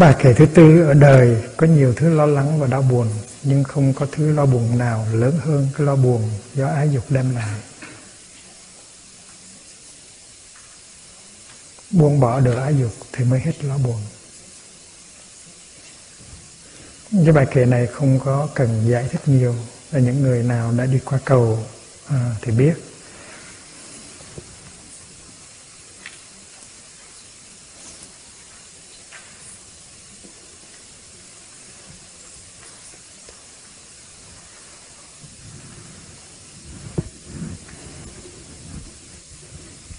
Bài kể thứ tư ở đời có nhiều thứ lo lắng và đau buồn nhưng không có thứ lo buồn nào lớn hơn cái lo buồn do ái dục đem lại. Buông bỏ được ái dục thì mới hết lo buồn. Cái bài kể này không có cần giải thích nhiều là những người nào đã đi qua cầu à, thì biết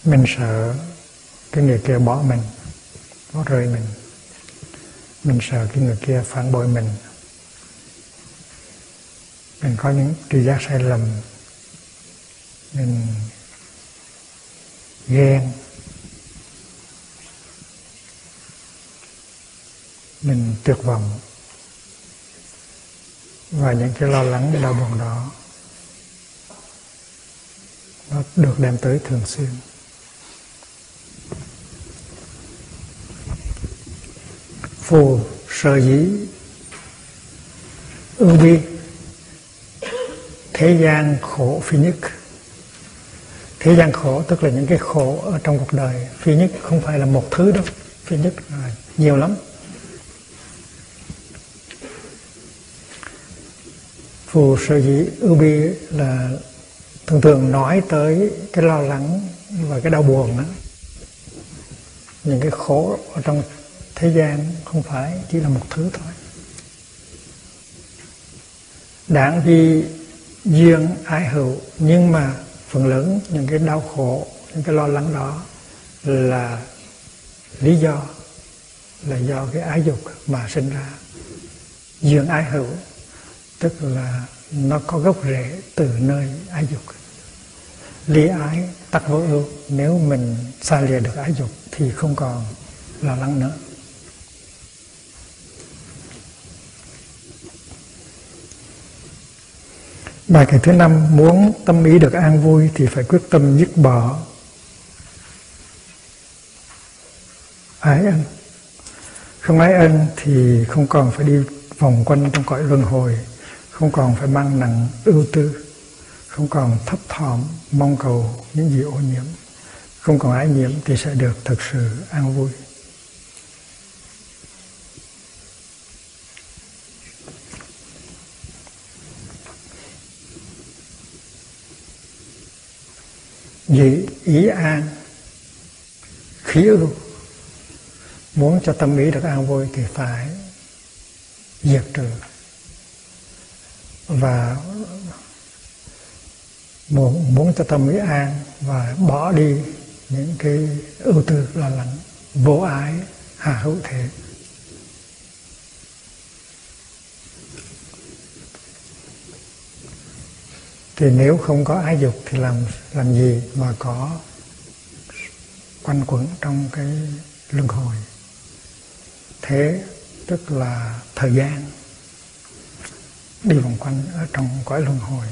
mình sợ cái người kia bỏ mình, bỏ rơi mình. Mình sợ cái người kia phản bội mình. Mình có những tri giác sai lầm. Mình ghen. Mình tuyệt vọng. Và những cái lo lắng, đau buồn đó, nó được đem tới thường xuyên. Phù sở dĩ. Ưu bi, thế gian khổ phi nhất. Thế gian khổ tức là những cái khổ ở trong cuộc đời. Phi nhất không phải là một thứ đâu. Phi nhất là nhiều lắm. Phù sở dĩ, ưu bi là thường thường nói tới cái lo lắng và cái đau buồn đó. Những cái khổ ở trong thế gian không phải chỉ là một thứ thôi. Đáng vì duyên ái hữu, nhưng mà phần lớn những cái đau khổ, những cái lo lắng đó là lý do, là do cái ái dục mà sinh ra. Duyên ái hữu, tức là nó có gốc rễ từ nơi ái dục. Ly ái tắc vô ưu, nếu mình xa lìa được ái dục thì không còn lo lắng nữa. Bài kệ thứ năm muốn tâm ý được an vui thì phải quyết tâm dứt bỏ ái ân. Không ái ân thì không còn phải đi vòng quanh trong cõi luân hồi, không còn phải mang nặng ưu tư, không còn thấp thỏm mong cầu những gì ô nhiễm, không còn ái nhiễm thì sẽ được thực sự an vui. Dị ý an, khí ưu. Muốn cho tâm ý được an vui thì phải diệt trừ. Và muốn muốn cho tâm ý an và bỏ đi những cái ưu tư lo lắng, vô ái, hà hữu thế thì nếu không có ái dục thì làm làm gì mà có quanh quẩn trong cái luân hồi? Thế tức là thời gian đi vòng quanh ở trong cõi luân hồi.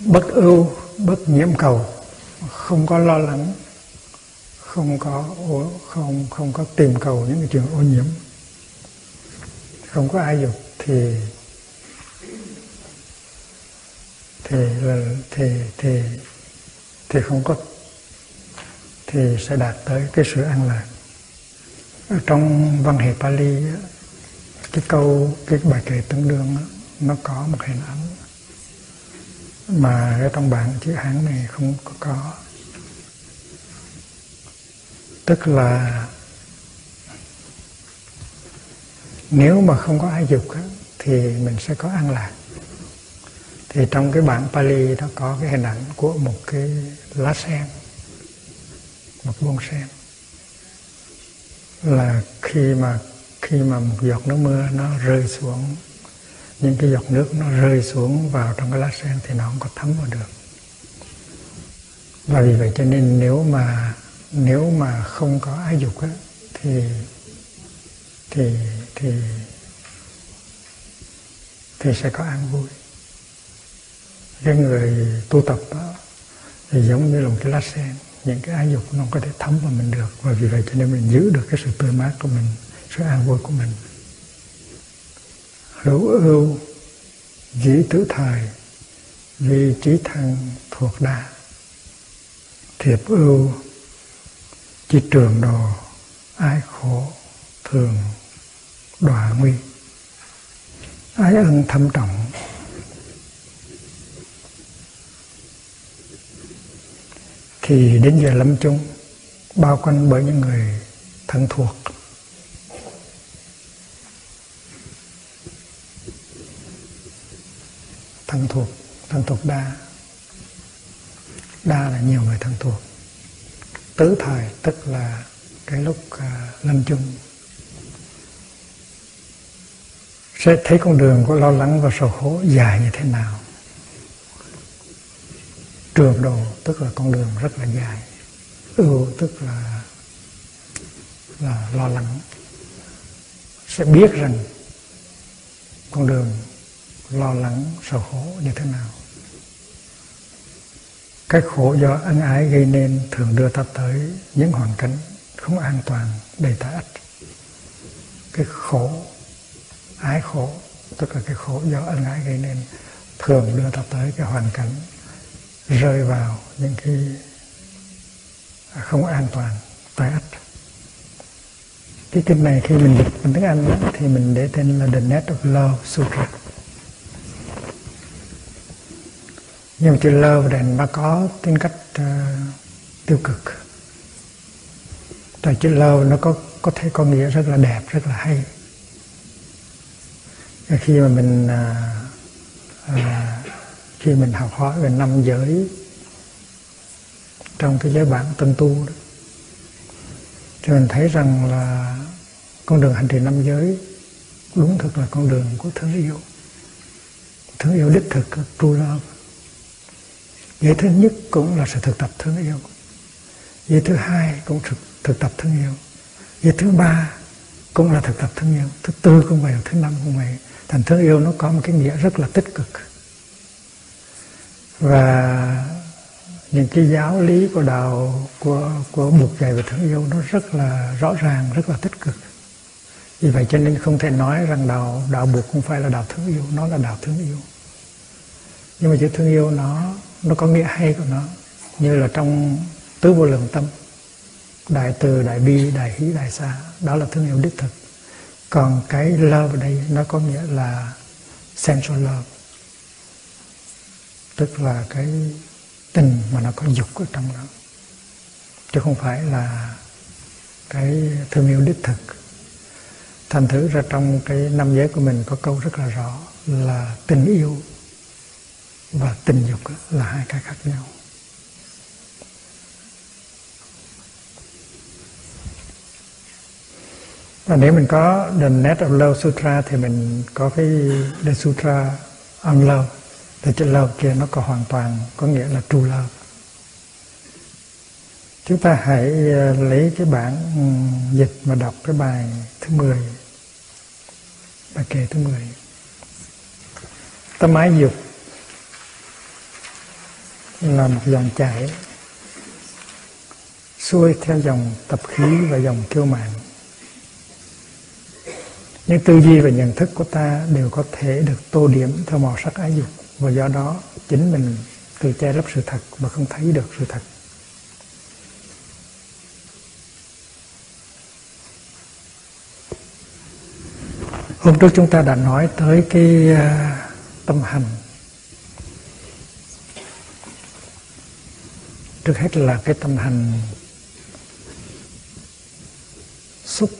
Bất ưu, bất nhiễm cầu, không có lo lắng, không có không không có tìm cầu những cái chuyện ô nhiễm không có ai dục thì thì là thì thì thì không có. Thì sẽ đạt tới cái sự an lạc. Ở trong văn hệ Pali cái câu cái bài kệ tương đương nó có một hình ảnh. Mà ở trong bản chữ hán này không có, có. Tức là nếu mà không có ai dục thì mình sẽ có an lạc. Thì trong cái bản Pali nó có cái hình ảnh của một cái lá sen một bông sen. Là khi mà khi mà một giọt nước mưa nó rơi xuống những cái giọt nước nó rơi xuống vào trong cái lá sen thì nó không có thấm vào được. Và vì vậy cho nên nếu mà nếu mà không có ái dục á, thì thì thì thì sẽ có an vui. Cái người tu tập đó, thì giống như là một cái lá sen những cái ái dục nó không có thể thấm vào mình được. Và vì vậy cho nên mình giữ được cái sự tươi mát của mình sự an vui của mình. Hữu ưu dĩ tử thời vì trí thân thuộc đa. Thiệp ưu chỉ trường đồ ai khổ thường đọa nguy ái ân thâm trọng. Thì đến giờ lâm chung bao quanh bởi những người thân thuộc. Thân thuộc thân thuộc đa. Đa là nhiều người thân thuộc. Tứ thời tức là cái lúc uh, lâm chung. Sẽ thấy con đường của lo lắng và sầu khổ dài như thế nào. Trường đồ, tức là con đường rất là dài. Ưu, tức là là lo lắng. Sẽ biết rằng con đường lo lắng, sầu khổ như thế nào. Cái khổ do ân ái gây nên thường đưa ta tới những hoàn cảnh không an toàn, đầy ta ách cái khổ ái khổ tức là cái khổ do ân ái gây nên thường đưa ta tới cái hoàn cảnh rơi vào những cái không an toàn tai ách cái kinh này khi mình dịch bằng tiếng Anh đó, thì mình để tên là The Net of Love Sutra. Nhưng chữ love đèn nó có tính cách uh, tiêu cực. Tại chữ love nó có có thể có nghĩa rất là đẹp rất là hay khi mà mình à, à, khi mình học hỏi về năm giới trong cái giới bản tân tu đó thì mình thấy rằng là con đường hành trì năm giới đúng thực là con đường của thương yêu. Thương yêu đích thực true love giới thứ nhất cũng là sự thực tập thương yêu. Giới thứ hai cũng thực, thực tập thương yêu. Giới thứ ba cũng là thực tập thương yêu. Thứ tư cũng vậy thứ năm cũng vậy thành thương yêu nó có một cái nghĩa rất là tích cực. Và những cái giáo lý của đạo, của của buộc dạy về thương yêu nó rất là rõ ràng, rất là tích cực. Vì vậy cho nên không thể nói rằng đạo đạo buộc không phải là đạo thương yêu, nó là đạo thương yêu. Nhưng mà chữ thương yêu nó nó có nghĩa hay của nó, như là trong tứ vô lượng tâm, đại từ, đại bi, đại hỷ, đại xa đó là thương yêu đích thực còn cái love ở đây, nó có nghĩa là sensual love. Tức là cái tình mà nó có dục ở trong đó. Chứ không phải là cái thương yêu đích thực. Thành thử ra trong cái năm giới của mình có câu rất là rõ là tình yêu và tình dục là hai cái khác nhau. Và nếu mình có The Net of Love Sutra thì mình có cái The Sutra on Love. Thì chữ love kia nó có hoàn toàn, có nghĩa là true love. Chúng ta hãy ờ, lấy cái bản ừ, dịch mà đọc cái bài thứ 10 bài kệ thứ 10 tâm ái dục là một dòng chảy xuôi theo dòng tập khí và dòng kiêu mạn những tư duy và nhận thức của ta đều có thể được tô điểm theo màu sắc ái dục và do đó chính mình tự che lấp sự thật và không thấy được sự thật. Hôm trước chúng ta đã nói tới cái uh, tâm hành. Trước hết là cái tâm hành xúc.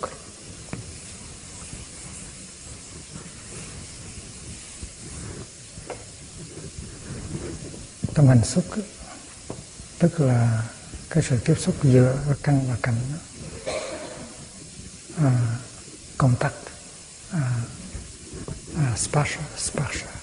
Tâm hành xúc tức là cái sự tiếp xúc giữa căn và cảnh à, contact à, à, sparsha sparsha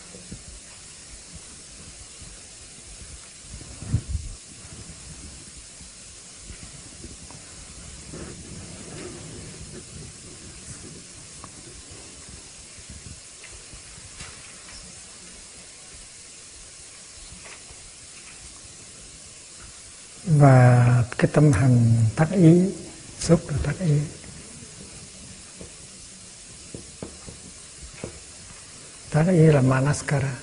và cái tâm hành tác ý, xúc là tác ý. Tác ý là manaskara.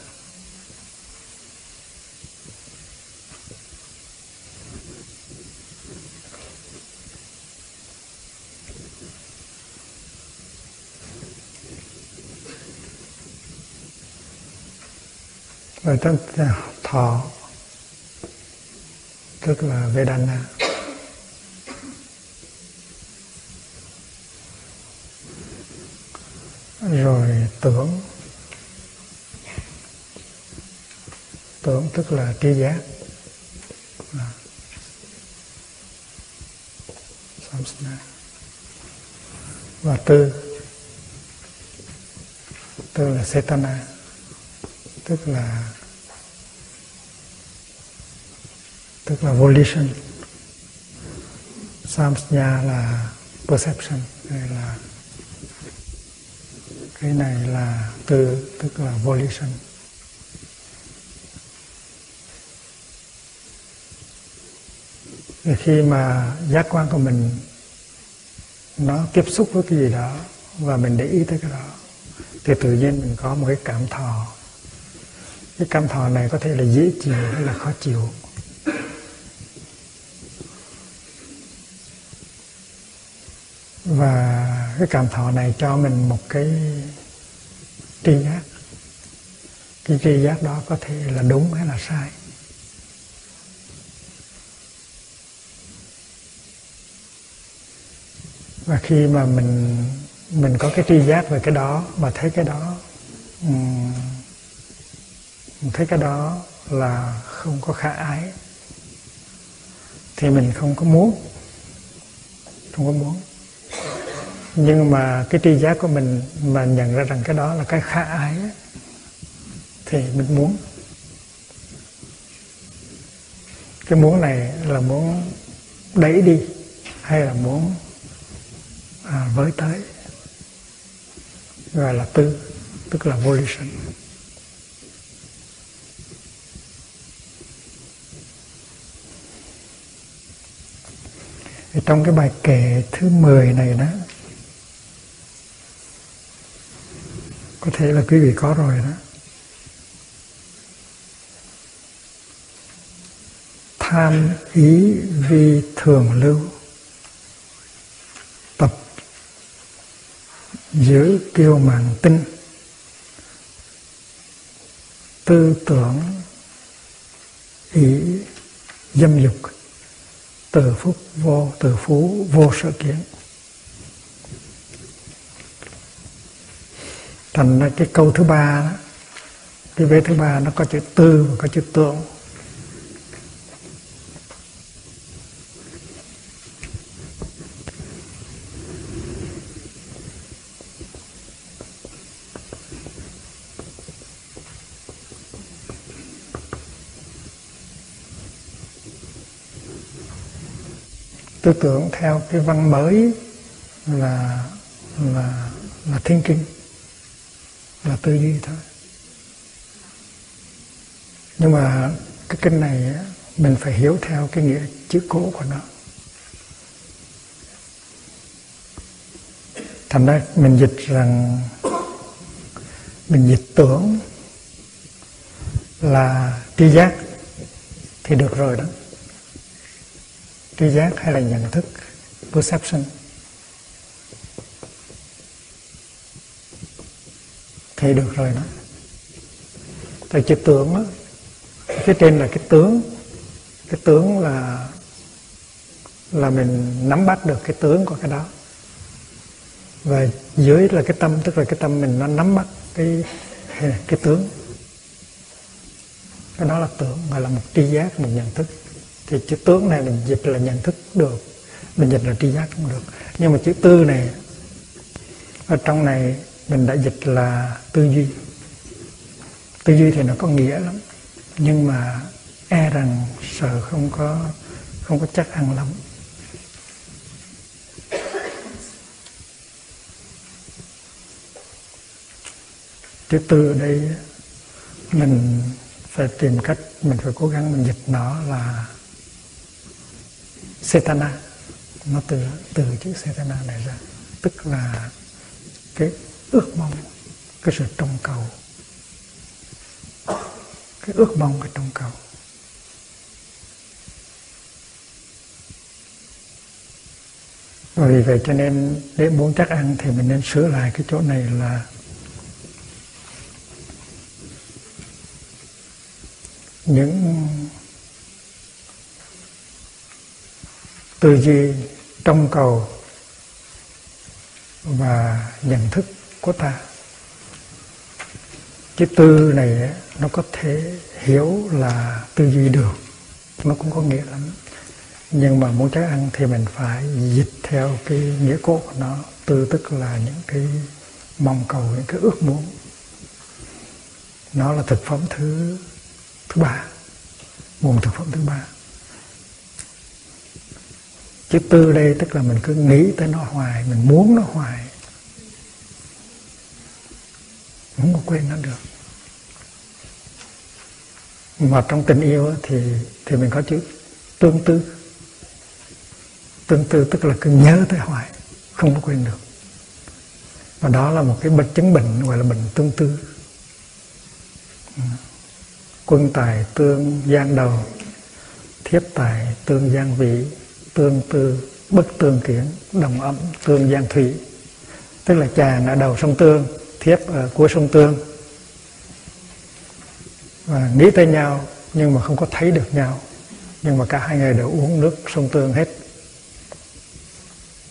Và trong thọ, tức là Vedana rồi tưởng. Tưởng tức là tri giác. Và tư. Tư là setana. Tức là tức là volition. Samsnya là perception, hay là cái này là từ, tức là volition. Thì khi mà giác quan của mình nó tiếp xúc với cái gì đó và mình để ý tới cái đó, thì tự nhiên mình có một cái cảm thọ. Cái cảm thọ này có thể là dễ chịu hay là khó chịu. Và cái cảm thọ này cho mình một cái tri giác. Cái tri giác đó có thể là đúng hay là sai. Và khi mà mình mình có cái tri giác về cái đó mà thấy cái đó um, thấy cái đó là không có khả ái thì mình không có muốn. Không có muốn nhưng mà cái tri giác của mình mà nhận ra rằng cái đó là cái khả ái ấy, thì mình muốn. Cái muốn này là muốn đẩy đi hay là muốn à, với tới gọi là tư tức là volition. Thì trong cái bài kệ thứ 10 này đó có thể là quý vị có rồi đó. Tham ý vi thường lưu. Tập giữ kiêu màng tinh. Tư tưởng ý dâm dục. Từ phúc vô, từ phú vô sở kiến. Thành ra cái câu thứ ba đó, cái vế thứ ba nó có chữ tư và có chữ tượng. Tư tưởng theo cái văn mới là là là thiên kinh là tư duy thôi. Nhưng mà cái kinh này mình phải hiểu theo cái nghĩa chữ cố của nó. Thành ra mình dịch rằng, mình dịch tưởng là tri giác thì được rồi đó. Tri giác hay là nhận thức, perception. Thì được rồi đó. Tại chữ tưởng đó, phía trên là cái tướng. Cái tướng là là mình nắm bắt được cái tướng của cái đó. Và dưới là cái tâm tức là cái tâm mình nó nắm bắt cái cái tướng. Cái đó là tưởng gọi là một tri giác một nhận thức. Thì chữ tướng này mình dịch là nhận thức được. Mình dịch là tri giác cũng được. Nhưng mà chữ tư này ở trong này mình đã dịch là tư duy. Tư duy thì nó có nghĩa lắm, nhưng mà e rằng sợ không có không có chắc ăn lắm. Chữ tư ở đây, mình phải tìm cách, mình phải cố gắng mình dịch nó là setana. Nó từ từ chữ setana này ra. Tức là cái ước mong cái sự trông cầu. Cái ước mong cái trông cầu. Và vì vậy cho nên để muốn chắc ăn thì mình nên sửa lại cái chỗ này là những tư duy trong cầu và nhận thức của ta. Cái tư này nó có thể hiểu là tư duy được nó cũng có nghĩa lắm. Nhưng mà muốn trái ăn thì mình phải dịch theo cái nghĩa cốt của nó tư tức là những cái mong cầu, những cái ước muốn. Nó là thực phẩm thứ thứ ba, nguồn thực phẩm thứ ba. Chữ tư đây tức là mình cứ nghĩ tới nó hoài, mình muốn nó hoài. Không có quên nó được. Mà trong tình yêu thì thì mình có chữ tương tư. Tương tư tức là cứ nhớ tới hoài, không có quên được. Và đó là một cái bệnh chứng bệnh, gọi là bệnh tương tư. Quân tài tương gian đầu, thiếp tài tương gian vị, tương tư bất tương kiến, đồng âm tương gian thủy. Tức là chàng ở đầu sông tương thiếp ờ, ở cua sông tương. Và nghĩ tới nhau, nhưng mà không có thấy được nhau. Nhưng mà cả hai người đều uống nước sông tương hết.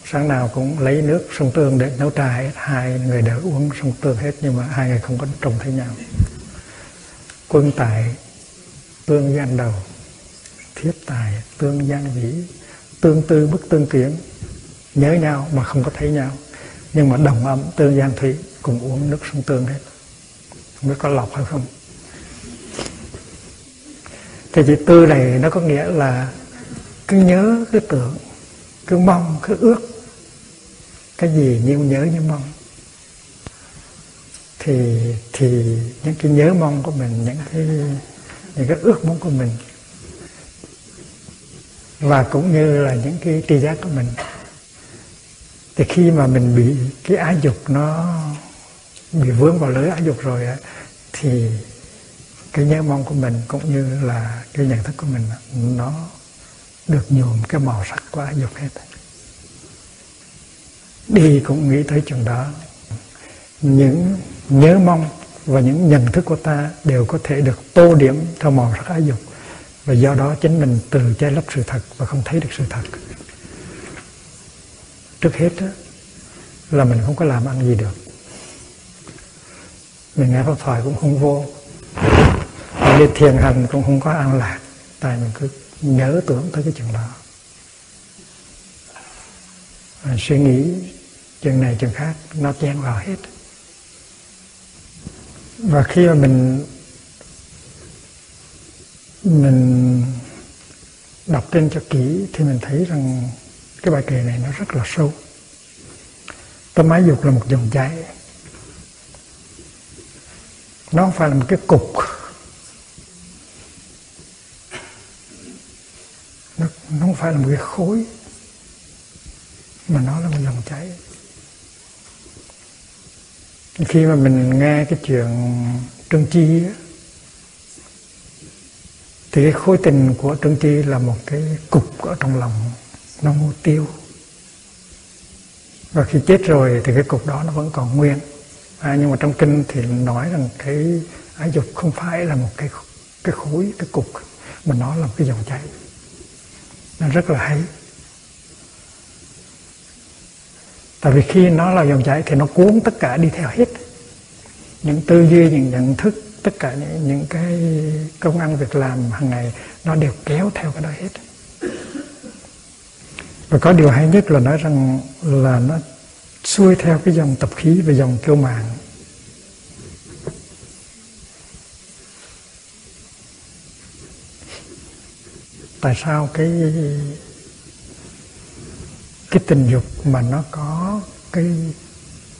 Sáng nào cũng lấy nước sông tương để nấu trà hết. Hai người đều uống sông tương hết, nhưng mà hai người không có trông thấy nhau. Quân tài, tương gian đầu. Thiếp tài, tương gian vĩ. Tương tư bất tương kiến nhớ nhau mà không có thấy nhau. Nhưng mà đồng âm tương gian thủy cùng uống nước sông tương hết. Không biết có lọc hay không. Thì chữ tư này nó có nghĩa là cứ nhớ cứ tưởng, cứ mong, cứ ước cái gì như nhớ như mong. Thì thì những cái nhớ mong của mình, những cái những cái ước muốn của mình và cũng như là những cái tri giác của mình. Thì khi mà mình bị cái ái dục nó bị vướng vào lưới ái dục rồi ấy, thì cái nhớ mong của mình cũng như là cái nhận thức của mình nó được nhuộm cái màu sắc của ái dục hết. Đi cũng nghĩ tới chừng đó. Những nhớ mong và những nhận thức của ta đều có thể được tô điểm theo màu sắc ái dục. Và do đó chính mình từ che lấp sự thật và không thấy được sự thật. Trước hết đó, là mình không có làm ăn gì được mình nghe pháp thoại cũng không vô. Mình đi thiền hành cũng không có an lạc. Tại mình cứ nhớ tưởng tới cái chuyện đó. À, suy nghĩ chuyện này chuyện khác nó chen vào hết. Và khi mà mình mình đọc trên cho kỹ thì mình thấy rằng cái bài kệ này nó rất là sâu. Tâm ái dục là một dòng chảy nó không phải là một cái cục. Nó, nó không phải là một cái khối mà nó là một dòng chảy. Khi mà mình nghe cái chuyện trương chi á thì cái khối tình của trương chi là một cái cục ở trong lòng nó mô tiêu. Và khi chết rồi thì cái cục đó nó vẫn còn nguyên à, nhưng mà trong kinh thì nói rằng cái ái dục không phải là một cái cái khối cái cục mà nó là một cái dòng chảy. Nó rất là hay. Tại vì khi nó là dòng chảy thì nó cuốn tất cả đi theo hết. Những tư duy những nhận thức tất cả những, những cái công ăn việc làm hàng ngày nó đều kéo theo cái đó hết. Và có điều hay nhất là nói rằng là nó xuôi theo cái dòng tập khí và dòng kêu mạng tại sao cái cái tình dục mà nó có cái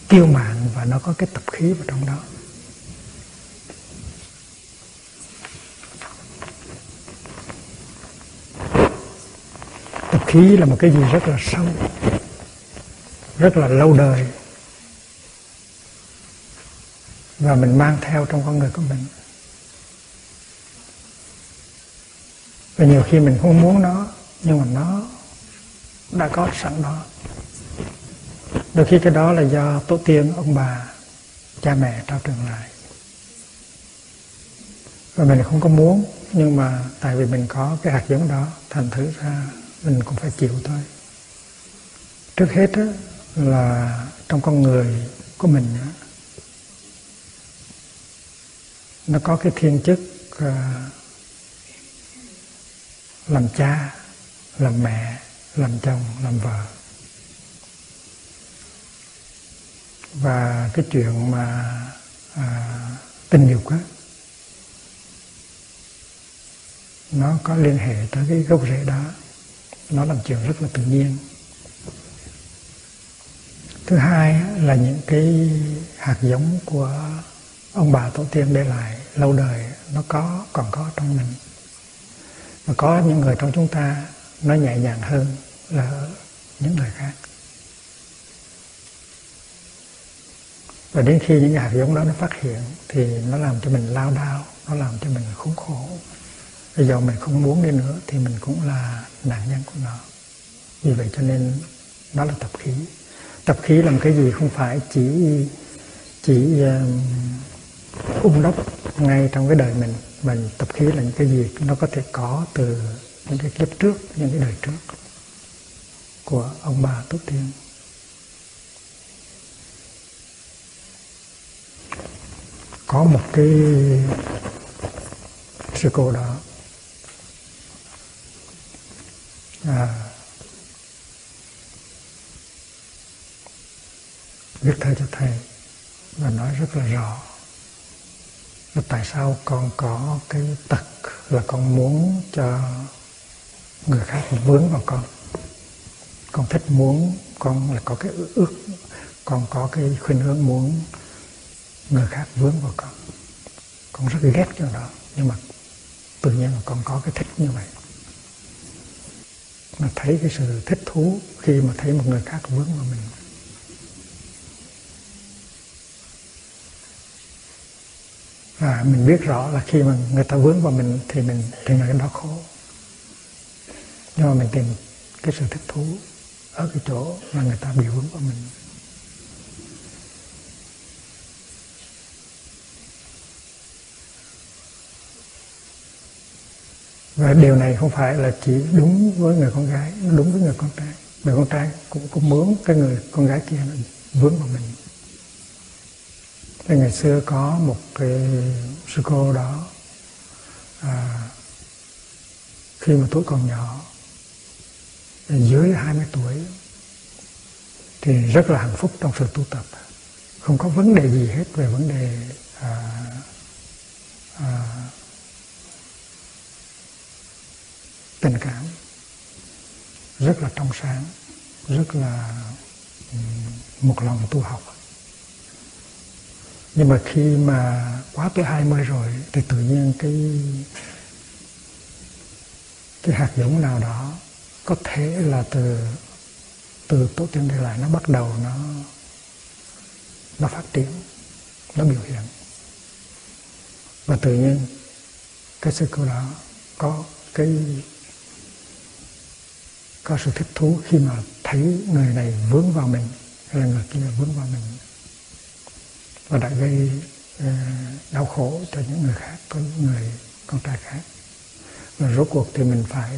kiêu mạng và nó có cái tập khí vào trong đó? Tập khí là một cái gì rất là sâu rất là lâu đời. Và mình mang theo trong con người của mình. Và nhiều khi mình không muốn nó nhưng mà nó đã có sẵn đó. Đôi khi cái đó là do tổ tiên ông bà cha mẹ trao truyền lại. Và mình không có muốn nhưng mà tại vì mình có cái hạt giống đó thành thử ra mình cũng phải chịu thôi. Trước hết á, là trong con người của mình. Nó có cái thiên chức à, làm cha làm mẹ làm chồng làm vợ. Và cái chuyện mà à, tình dục á nó có liên hệ tới cái gốc rễ đó. Nó làm chuyện rất là tự nhiên thứ hai là những cái hạt giống của ông bà tổ tiên để lại lâu đời, nó có, còn có trong mình. Và có những người trong chúng ta nó nhẹ nhàng hơn là những người khác. Và đến khi những hạt giống đó nó phát hiện thì nó làm cho mình lao đao, nó làm cho mình khốn khổ. Bây giờ mình không muốn đi nữa thì mình cũng là nạn nhân của nó. Vì vậy cho nên nó là tập khí tập khí làm cái gì không phải chỉ chỉ uh, ung đốc ngay trong cái đời mình. Mình tập khí là những cái gì nó có thể có từ những cái kiếp trước những cái đời trước của ông bà tổ tiên có một cái sự cố đó. À, viết thơ cho thầy và nói rất là rõ là tại sao con có cái tật là con muốn cho người khác vướng vào con. Con thích muốn, con là có cái ước, con có cái khuynh hướng muốn người khác vướng vào con. Con rất ghét cho đó nhưng mà tự nhiên là con có cái thích như vậy. Mà thấy cái sự thích thú khi mà thấy một người khác vướng vào mình. Và mình biết rõ là khi mà người ta vướng vào mình thì mình thì là cái đau khổ. Nhưng mà mình tìm cái sự thích thú ở cái chỗ mà người ta bị vướng vào mình. Và điều này không phải là chỉ đúng với người con gái, nó đúng với người con trai. Người con trai cũng cũng muốn cái người con gái kia nó vướng vào mình thì ngày xưa có một cái sư cô đó à, khi mà tuổi còn nhỏ dưới 20 tuổi thì rất là hạnh phúc trong sự tu tập. Không có vấn đề gì hết về vấn đề à, à, tình cảm. Rất là trong sáng rất là ừ, một lòng tu học nhưng mà khi mà quá tới 20 rồi thì tự nhiên cái cái hạt giống nào đó có thể là từ từ tổ tiên để lại nó bắt đầu nó nó phát triển, nó biểu hiện. Và tự nhiên cái sự cô đó có cái, có sự thích thú khi mà thấy người này vướng vào mình, hay là người kia vướng vào mình và đã gây ờ, đau khổ cho những người khác, có những người con trai khác. Và rốt cuộc thì mình phải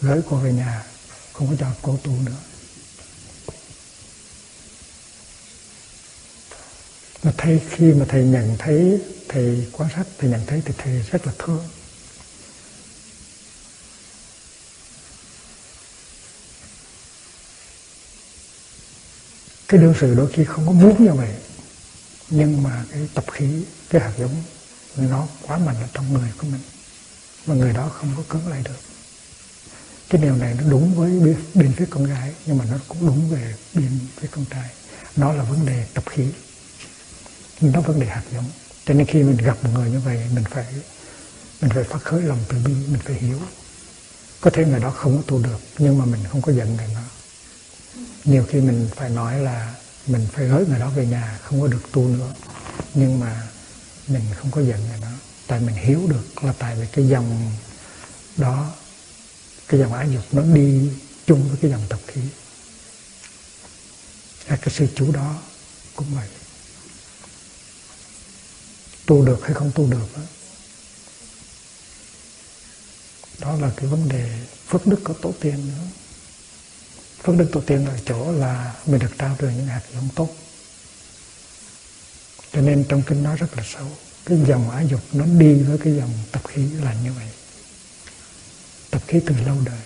gửi cô về nhà, không có cho cô tu nữa. Mà thầy khi mà thầy nhận thấy thầy quan sát, thầy nhận thấy thì thầy rất là thương. Cái đương sự đôi khi không có muốn như vậy nhưng mà cái tập khí, cái hạt giống, nó quá mạnh ở trong người của mình, mà người đó không có cưỡng lại được. Cái điều này nó đúng với bên phía con gái, nhưng mà nó cũng đúng về bên phía con trai. Nó là vấn đề tập khí. Nó vấn đề hạt giống. Cho nên khi mình gặp một người như vậy, mình phải mình phải phát khởi lòng từ bi, mình phải hiểu. Có thể người đó không có tu được, nhưng mà mình không có giận người đó. Nhiều khi mình phải nói là mình phải gửi người đó về nhà không có được tu nữa. Nhưng mà mình không có giận người đó. Tại mình hiểu được là tại vì cái dòng đó cái dòng ái dục nó đi chung với cái dòng tập khí. À, cái sư chú đó cũng vậy. Tu được hay không tu được đó, đó là cái vấn đề phước đức của tổ tiên nữa phước đức tổ tiên ở chỗ là mình được trao truyền những hạt giống tốt. Cho nên trong kinh nói rất là sâu. Cái dòng ái dục nó đi với cái dòng tập khí là như vậy. Tập khí từ lâu đời.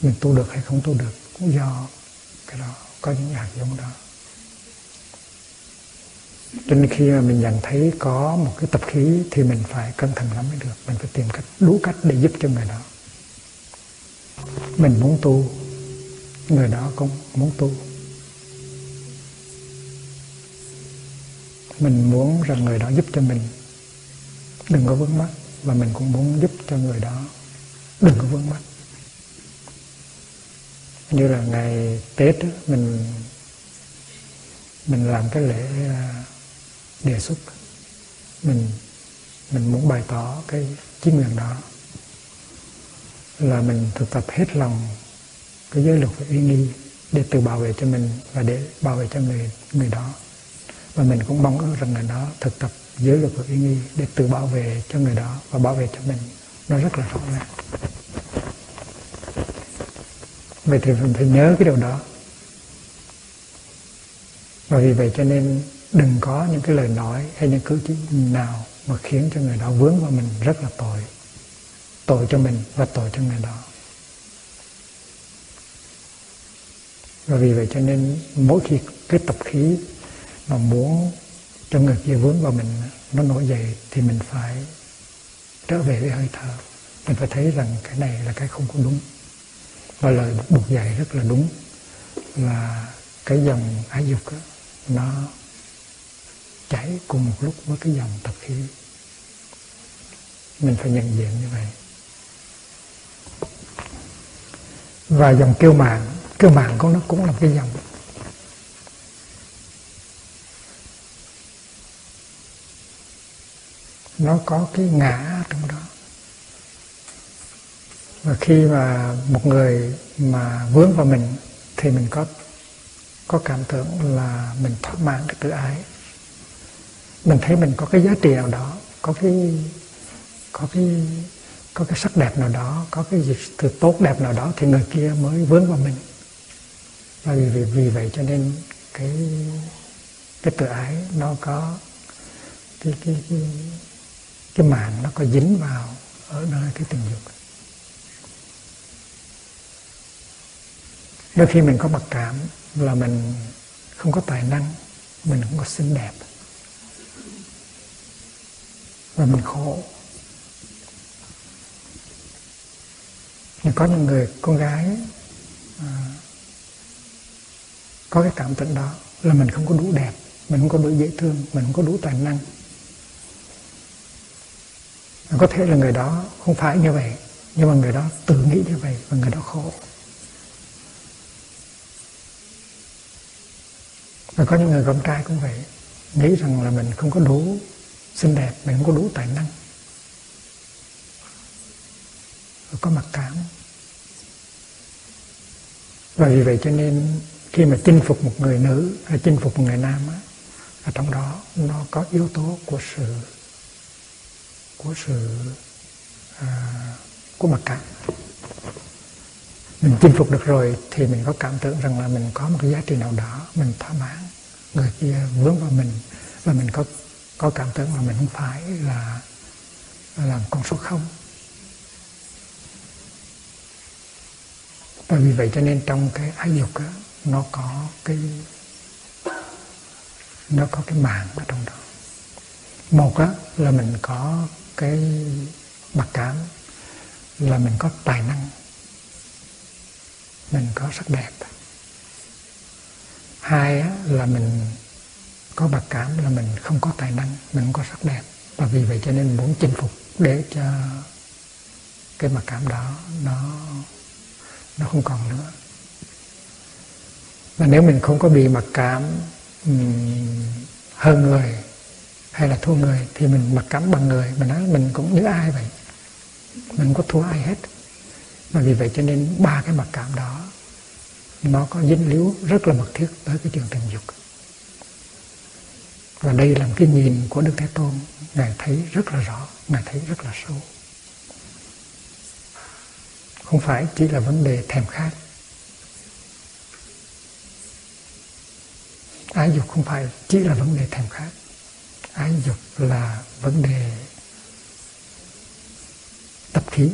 Mình tu được hay không tu được cũng do cái đó, có những hạt giống đó. Cho nên khi mà mình nhận thấy có một cái tập khí thì mình phải cẩn thận lắm mới được. Mình phải tìm cách, đủ cách để giúp cho người đó. Mình muốn tu người đó cũng muốn tu. Mình muốn rằng người đó giúp cho mình. Đừng có vướng mắc. Và mình cũng muốn giúp cho người đó. Đừng có vướng mắc. Như là ngày tết đó, mình mình làm cái lễ à, đề xuất. Mình mình muốn bày tỏ cái chí nguyện đó. Là mình thực tập hết lòng cái giới luật và uy nghi để tự bảo vệ cho mình và để bảo vệ cho người người đó. Và mình cũng mong ước rằng người đó thực tập giới luật và uy nghi để tự bảo vệ cho người đó và bảo vệ cho mình. Nó rất là rõ ràng. Vậy thì mình phải nhớ cái điều đó. Và vì vậy cho nên đừng có những cái lời nói hay những cử chỉ nào mà khiến cho người đó vướng vào mình rất là tội. Tội cho mình và tội cho người đó. Và vì vậy cho nên mỗi khi cái tập khí mà muốn cho người kia vướng vào mình nó nổi dậy thì mình phải trở về với hơi thở. Mình phải thấy rằng cái này là cái không có đúng. Và lời buộc dạy rất là đúng. Là cái dòng ái dục đó, nó chảy cùng một lúc với cái dòng tập khí. Mình phải nhận diện như vậy. Và dòng kêu mạng cái mạng của nó cũng là một cái dòng. Nó có cái ngã trong đó. Và khi mà một người mà vướng vào mình, thì mình có có cảm tưởng là mình thoát mạng cái tự ái. Mình thấy mình có cái giá trị nào đó, có cái có cái có cái sắc đẹp nào đó, có cái gì từ tốt đẹp nào đó, thì người kia mới vướng vào mình và vì, vì, vì vậy cho nên cái cái tự ái nó có cái cái cái, cái màn nó có dính vào ở nơi cái tình dục. Đôi khi mình có mặc cảm là mình không có tài năng mình không có xinh đẹp. Và mình khổ. Nhưng có những người con gái à, có cái cảm tưởng đó là mình không có đủ đẹp, mình không có đủ dễ thương, mình không có đủ tài năng. Có thể là người đó không phải như vậy, nhưng mà người đó tự nghĩ như vậy và người đó khổ. Và có những người con trai cũng vậy, nghĩ rằng là mình không có đủ xinh đẹp, mình không có đủ tài năng. Và có mặc cảm. Và vì vậy cho nên khi mà chinh phục một người nữ hay chinh phục một người nam á, ở trong đó nó có yếu tố của sự của sự à, của mặc cảm. Mình chinh phục được rồi thì mình có cảm tưởng rằng là mình có một cái giá trị nào đó mình thỏa mãn người kia vướng vào mình và mình có có cảm tưởng là mình không phải là, là làm con số không. Và vì vậy cho nên trong cái ái dục đó, nó có cái nó có cái màng ở trong đó. Một á, là mình có cái mặc cảm là mình có tài năng mình có sắc đẹp. Hai á, là mình có mặc cảm là mình không có tài năng mình không có sắc đẹp. Và vì vậy cho nên muốn chinh phục để cho cái mặc cảm đó nó nó không còn nữa và nếu mình không có bị mặc cảm ừ, hơn người hay là thua người thì mình mặc cảm bằng người. Mình nói mình cũng như ai vậy? Mình không có thua ai hết. Và vì vậy cho nên ba cái mặc cảm đó, nó có dính líu rất là mật thiết tới cái trường tình dục. Và đây là một cái nhìn của Đức Thế Tôn. Ngài thấy rất là rõ, Ngài thấy rất là sâu. Không phải chỉ là vấn đề thèm khát. Ái dục không phải chỉ là vấn đề thèm khát. Ái dục là vấn đề tập khí.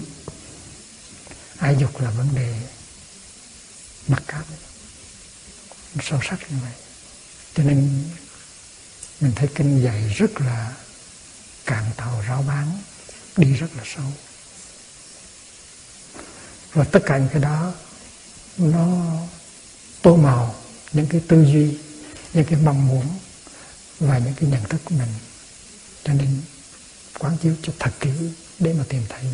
Ái dục là vấn đề mặc cảm. Sâu sắc như vậy. Cho nên mình thấy kinh dạy rất là cạn tàu, ráo bán, đi rất là sâu. Và tất cả những cái đó, nó tô màu những cái tư duy những cái mong muốn và những cái nhận thức của mình. Cho nên quán chiếu cho thật kỹ để mà tìm thấy.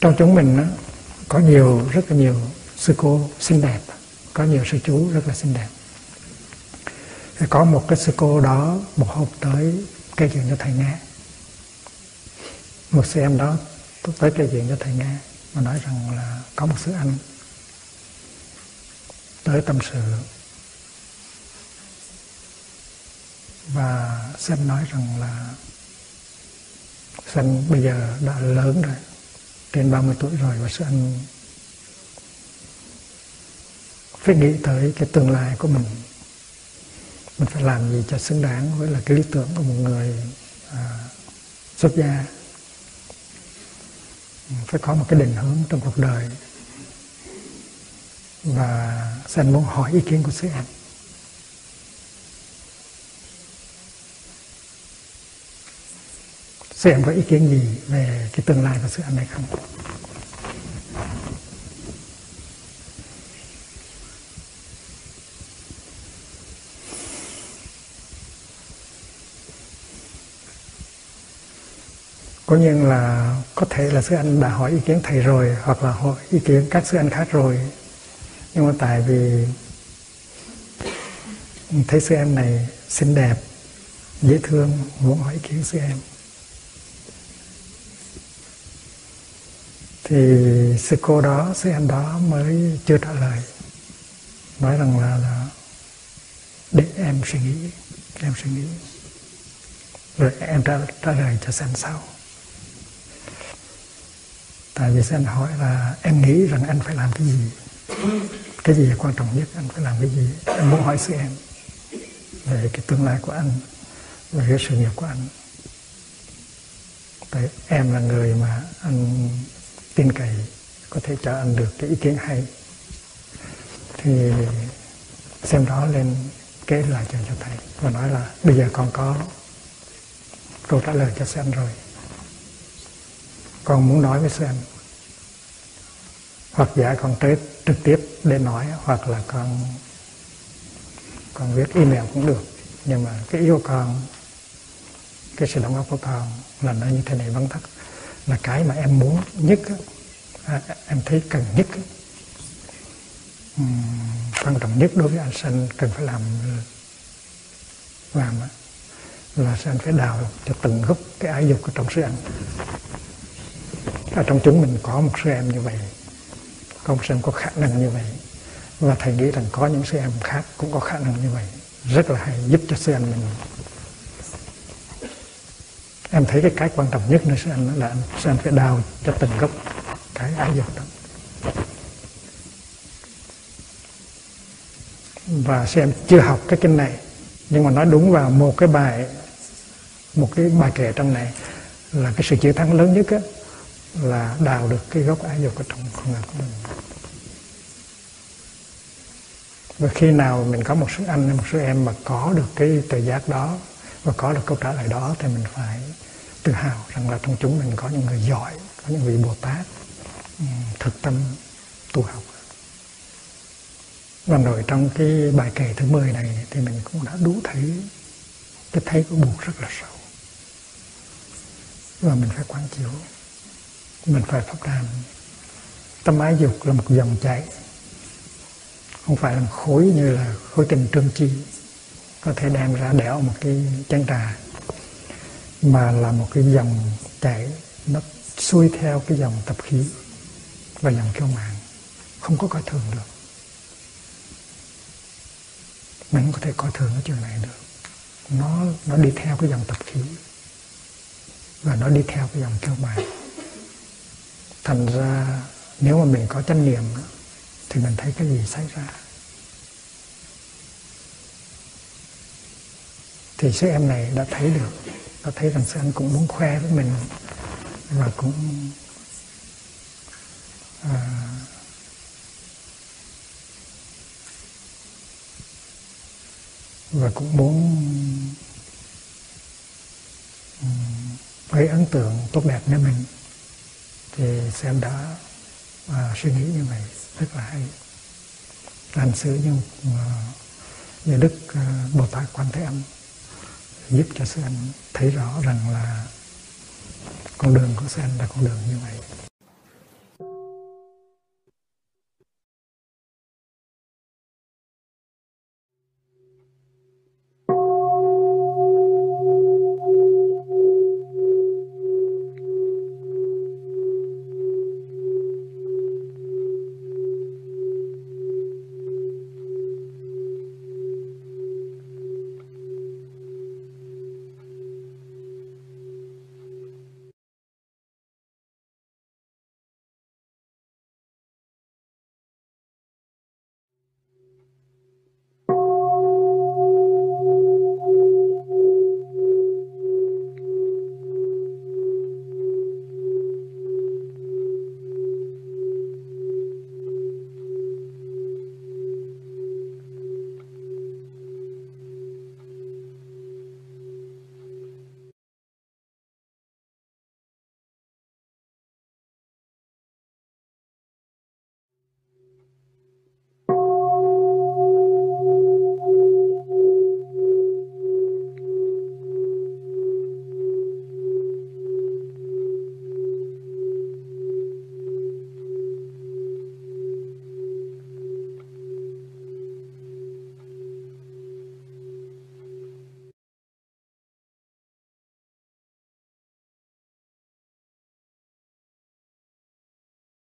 Trong chúng mình đó, có nhiều rất là nhiều sư cô xinh đẹp. Có nhiều sư chú rất là xinh đẹp. Thì có một cái sư cô đó một hôm tới kể chuyện cho thầy nghe. Một sư em đó tới kể chuyện cho thầy nghe mà nói rằng là có một sư anh tới tâm sự và xem nói rằng là Sanh bây giờ đã lớn rồi trên 30 tuổi rồi và sư phải nghĩ tới cái tương lai của mình. Mình phải làm gì cho xứng đáng với là cái lý tưởng của một người à, xuất gia. Phải có một cái định hướng trong cuộc đời và xin muốn hỏi ý kiến của sư anh sư anh có ý kiến gì về cái tương lai của sư anh này không? Có nhiên là có thể là sư anh đã hỏi ý kiến thầy rồi, hoặc là hỏi ý kiến các sư anh khác rồi nhưng mà tại vì thấy sư em này xinh đẹp dễ thương muốn hỏi ý kiến sư em. Thì sư cô đó sư em đó mới chưa trả lời. Nói rằng là, là để em suy nghĩ em suy nghĩ. Rồi em trả, trả lời cho xem sau. Tại vì xem hỏi là em nghĩ rằng anh phải làm cái gì? Cái gì quan trọng nhất? Anh phải làm cái gì? Em muốn hỏi sự em về cái tương lai của anh, về cái sự nghiệp của anh. Tại em là người mà anh tin cậy, có thể cho anh được cái ý kiến hay. Thì xem đó lên kể lại cho cho thầy và nói là bây giờ con có câu trả lời cho xem rồi. Con muốn nói với sư anh hoặc giả con tới trực tiếp để nói hoặc là con con viết email cũng được. Nhưng mà cái yêu con cái sự đóng góp của con là nó như thế này vắng thất là cái mà em muốn nhất à, em thấy cần nhất uhm, quan trọng nhất đối với anh sanh cần phải làm làm là anh phải đào cho từng gốc cái ái dục ở trong sư anh. Ở trong chúng mình có một sư em như vậy ông sơn có khả năng như vậy. Và thầy nghĩ rằng có những sư em khác cũng có khả năng như vậy. Rất là hay giúp cho sư em mình. Em thấy cái cái quan trọng nhất nơi sư em là sư em phải đào cho từng gốc cái ái dục đó. Và sư em chưa học cái kinh này nhưng mà nói đúng vào một cái bài một cái bài kệ trong này là cái sự chiến thắng lớn nhất á, là đào được cái gốc ái dục ở trong con người của mình. Và khi nào mình có một số anh một số em mà có được cái tự giác đó và có được câu trả lời đó thì mình phải tự hào rằng là trong chúng mình có những người giỏi, có những vị bồ tát ừ, thực tâm tu học. Và rồi trong cái bài kệ thứ 10 này thì mình cũng đã đủ thấy cái thấy của buộc rất là sâu. Và mình phải quán chiếu mình phải pháp đàn tâm ái dục là một dòng chảy. Không phải là một khối như là khối tình trương chi. Có thể đem ra đẽo một cái chén trà, mà là một cái dòng chảy. Nó xuôi theo cái dòng tập khí và dòng kiêu mạng không có coi thường được. Mình không có thể coi thường cái chuyện này được. Nó nó đi theo cái dòng tập khí và nó đi theo cái dòng kiêu mạng thành ra nếu mà mình có chánh niệm thì mình thấy cái gì xảy ra? Thì sư em này đã thấy được đã thấy rằng sư anh cũng muốn khoe với mình và cũng à, và cũng muốn ừ, gây ấn tượng tốt đẹp với mình thì xem đã à, suy nghĩ như vậy rất là hay. Hành xử như à, như đức à, bồ tát quan thế âm giúp cho sư anh thấy rõ rằng là con đường của sư anh là con đường như vậy.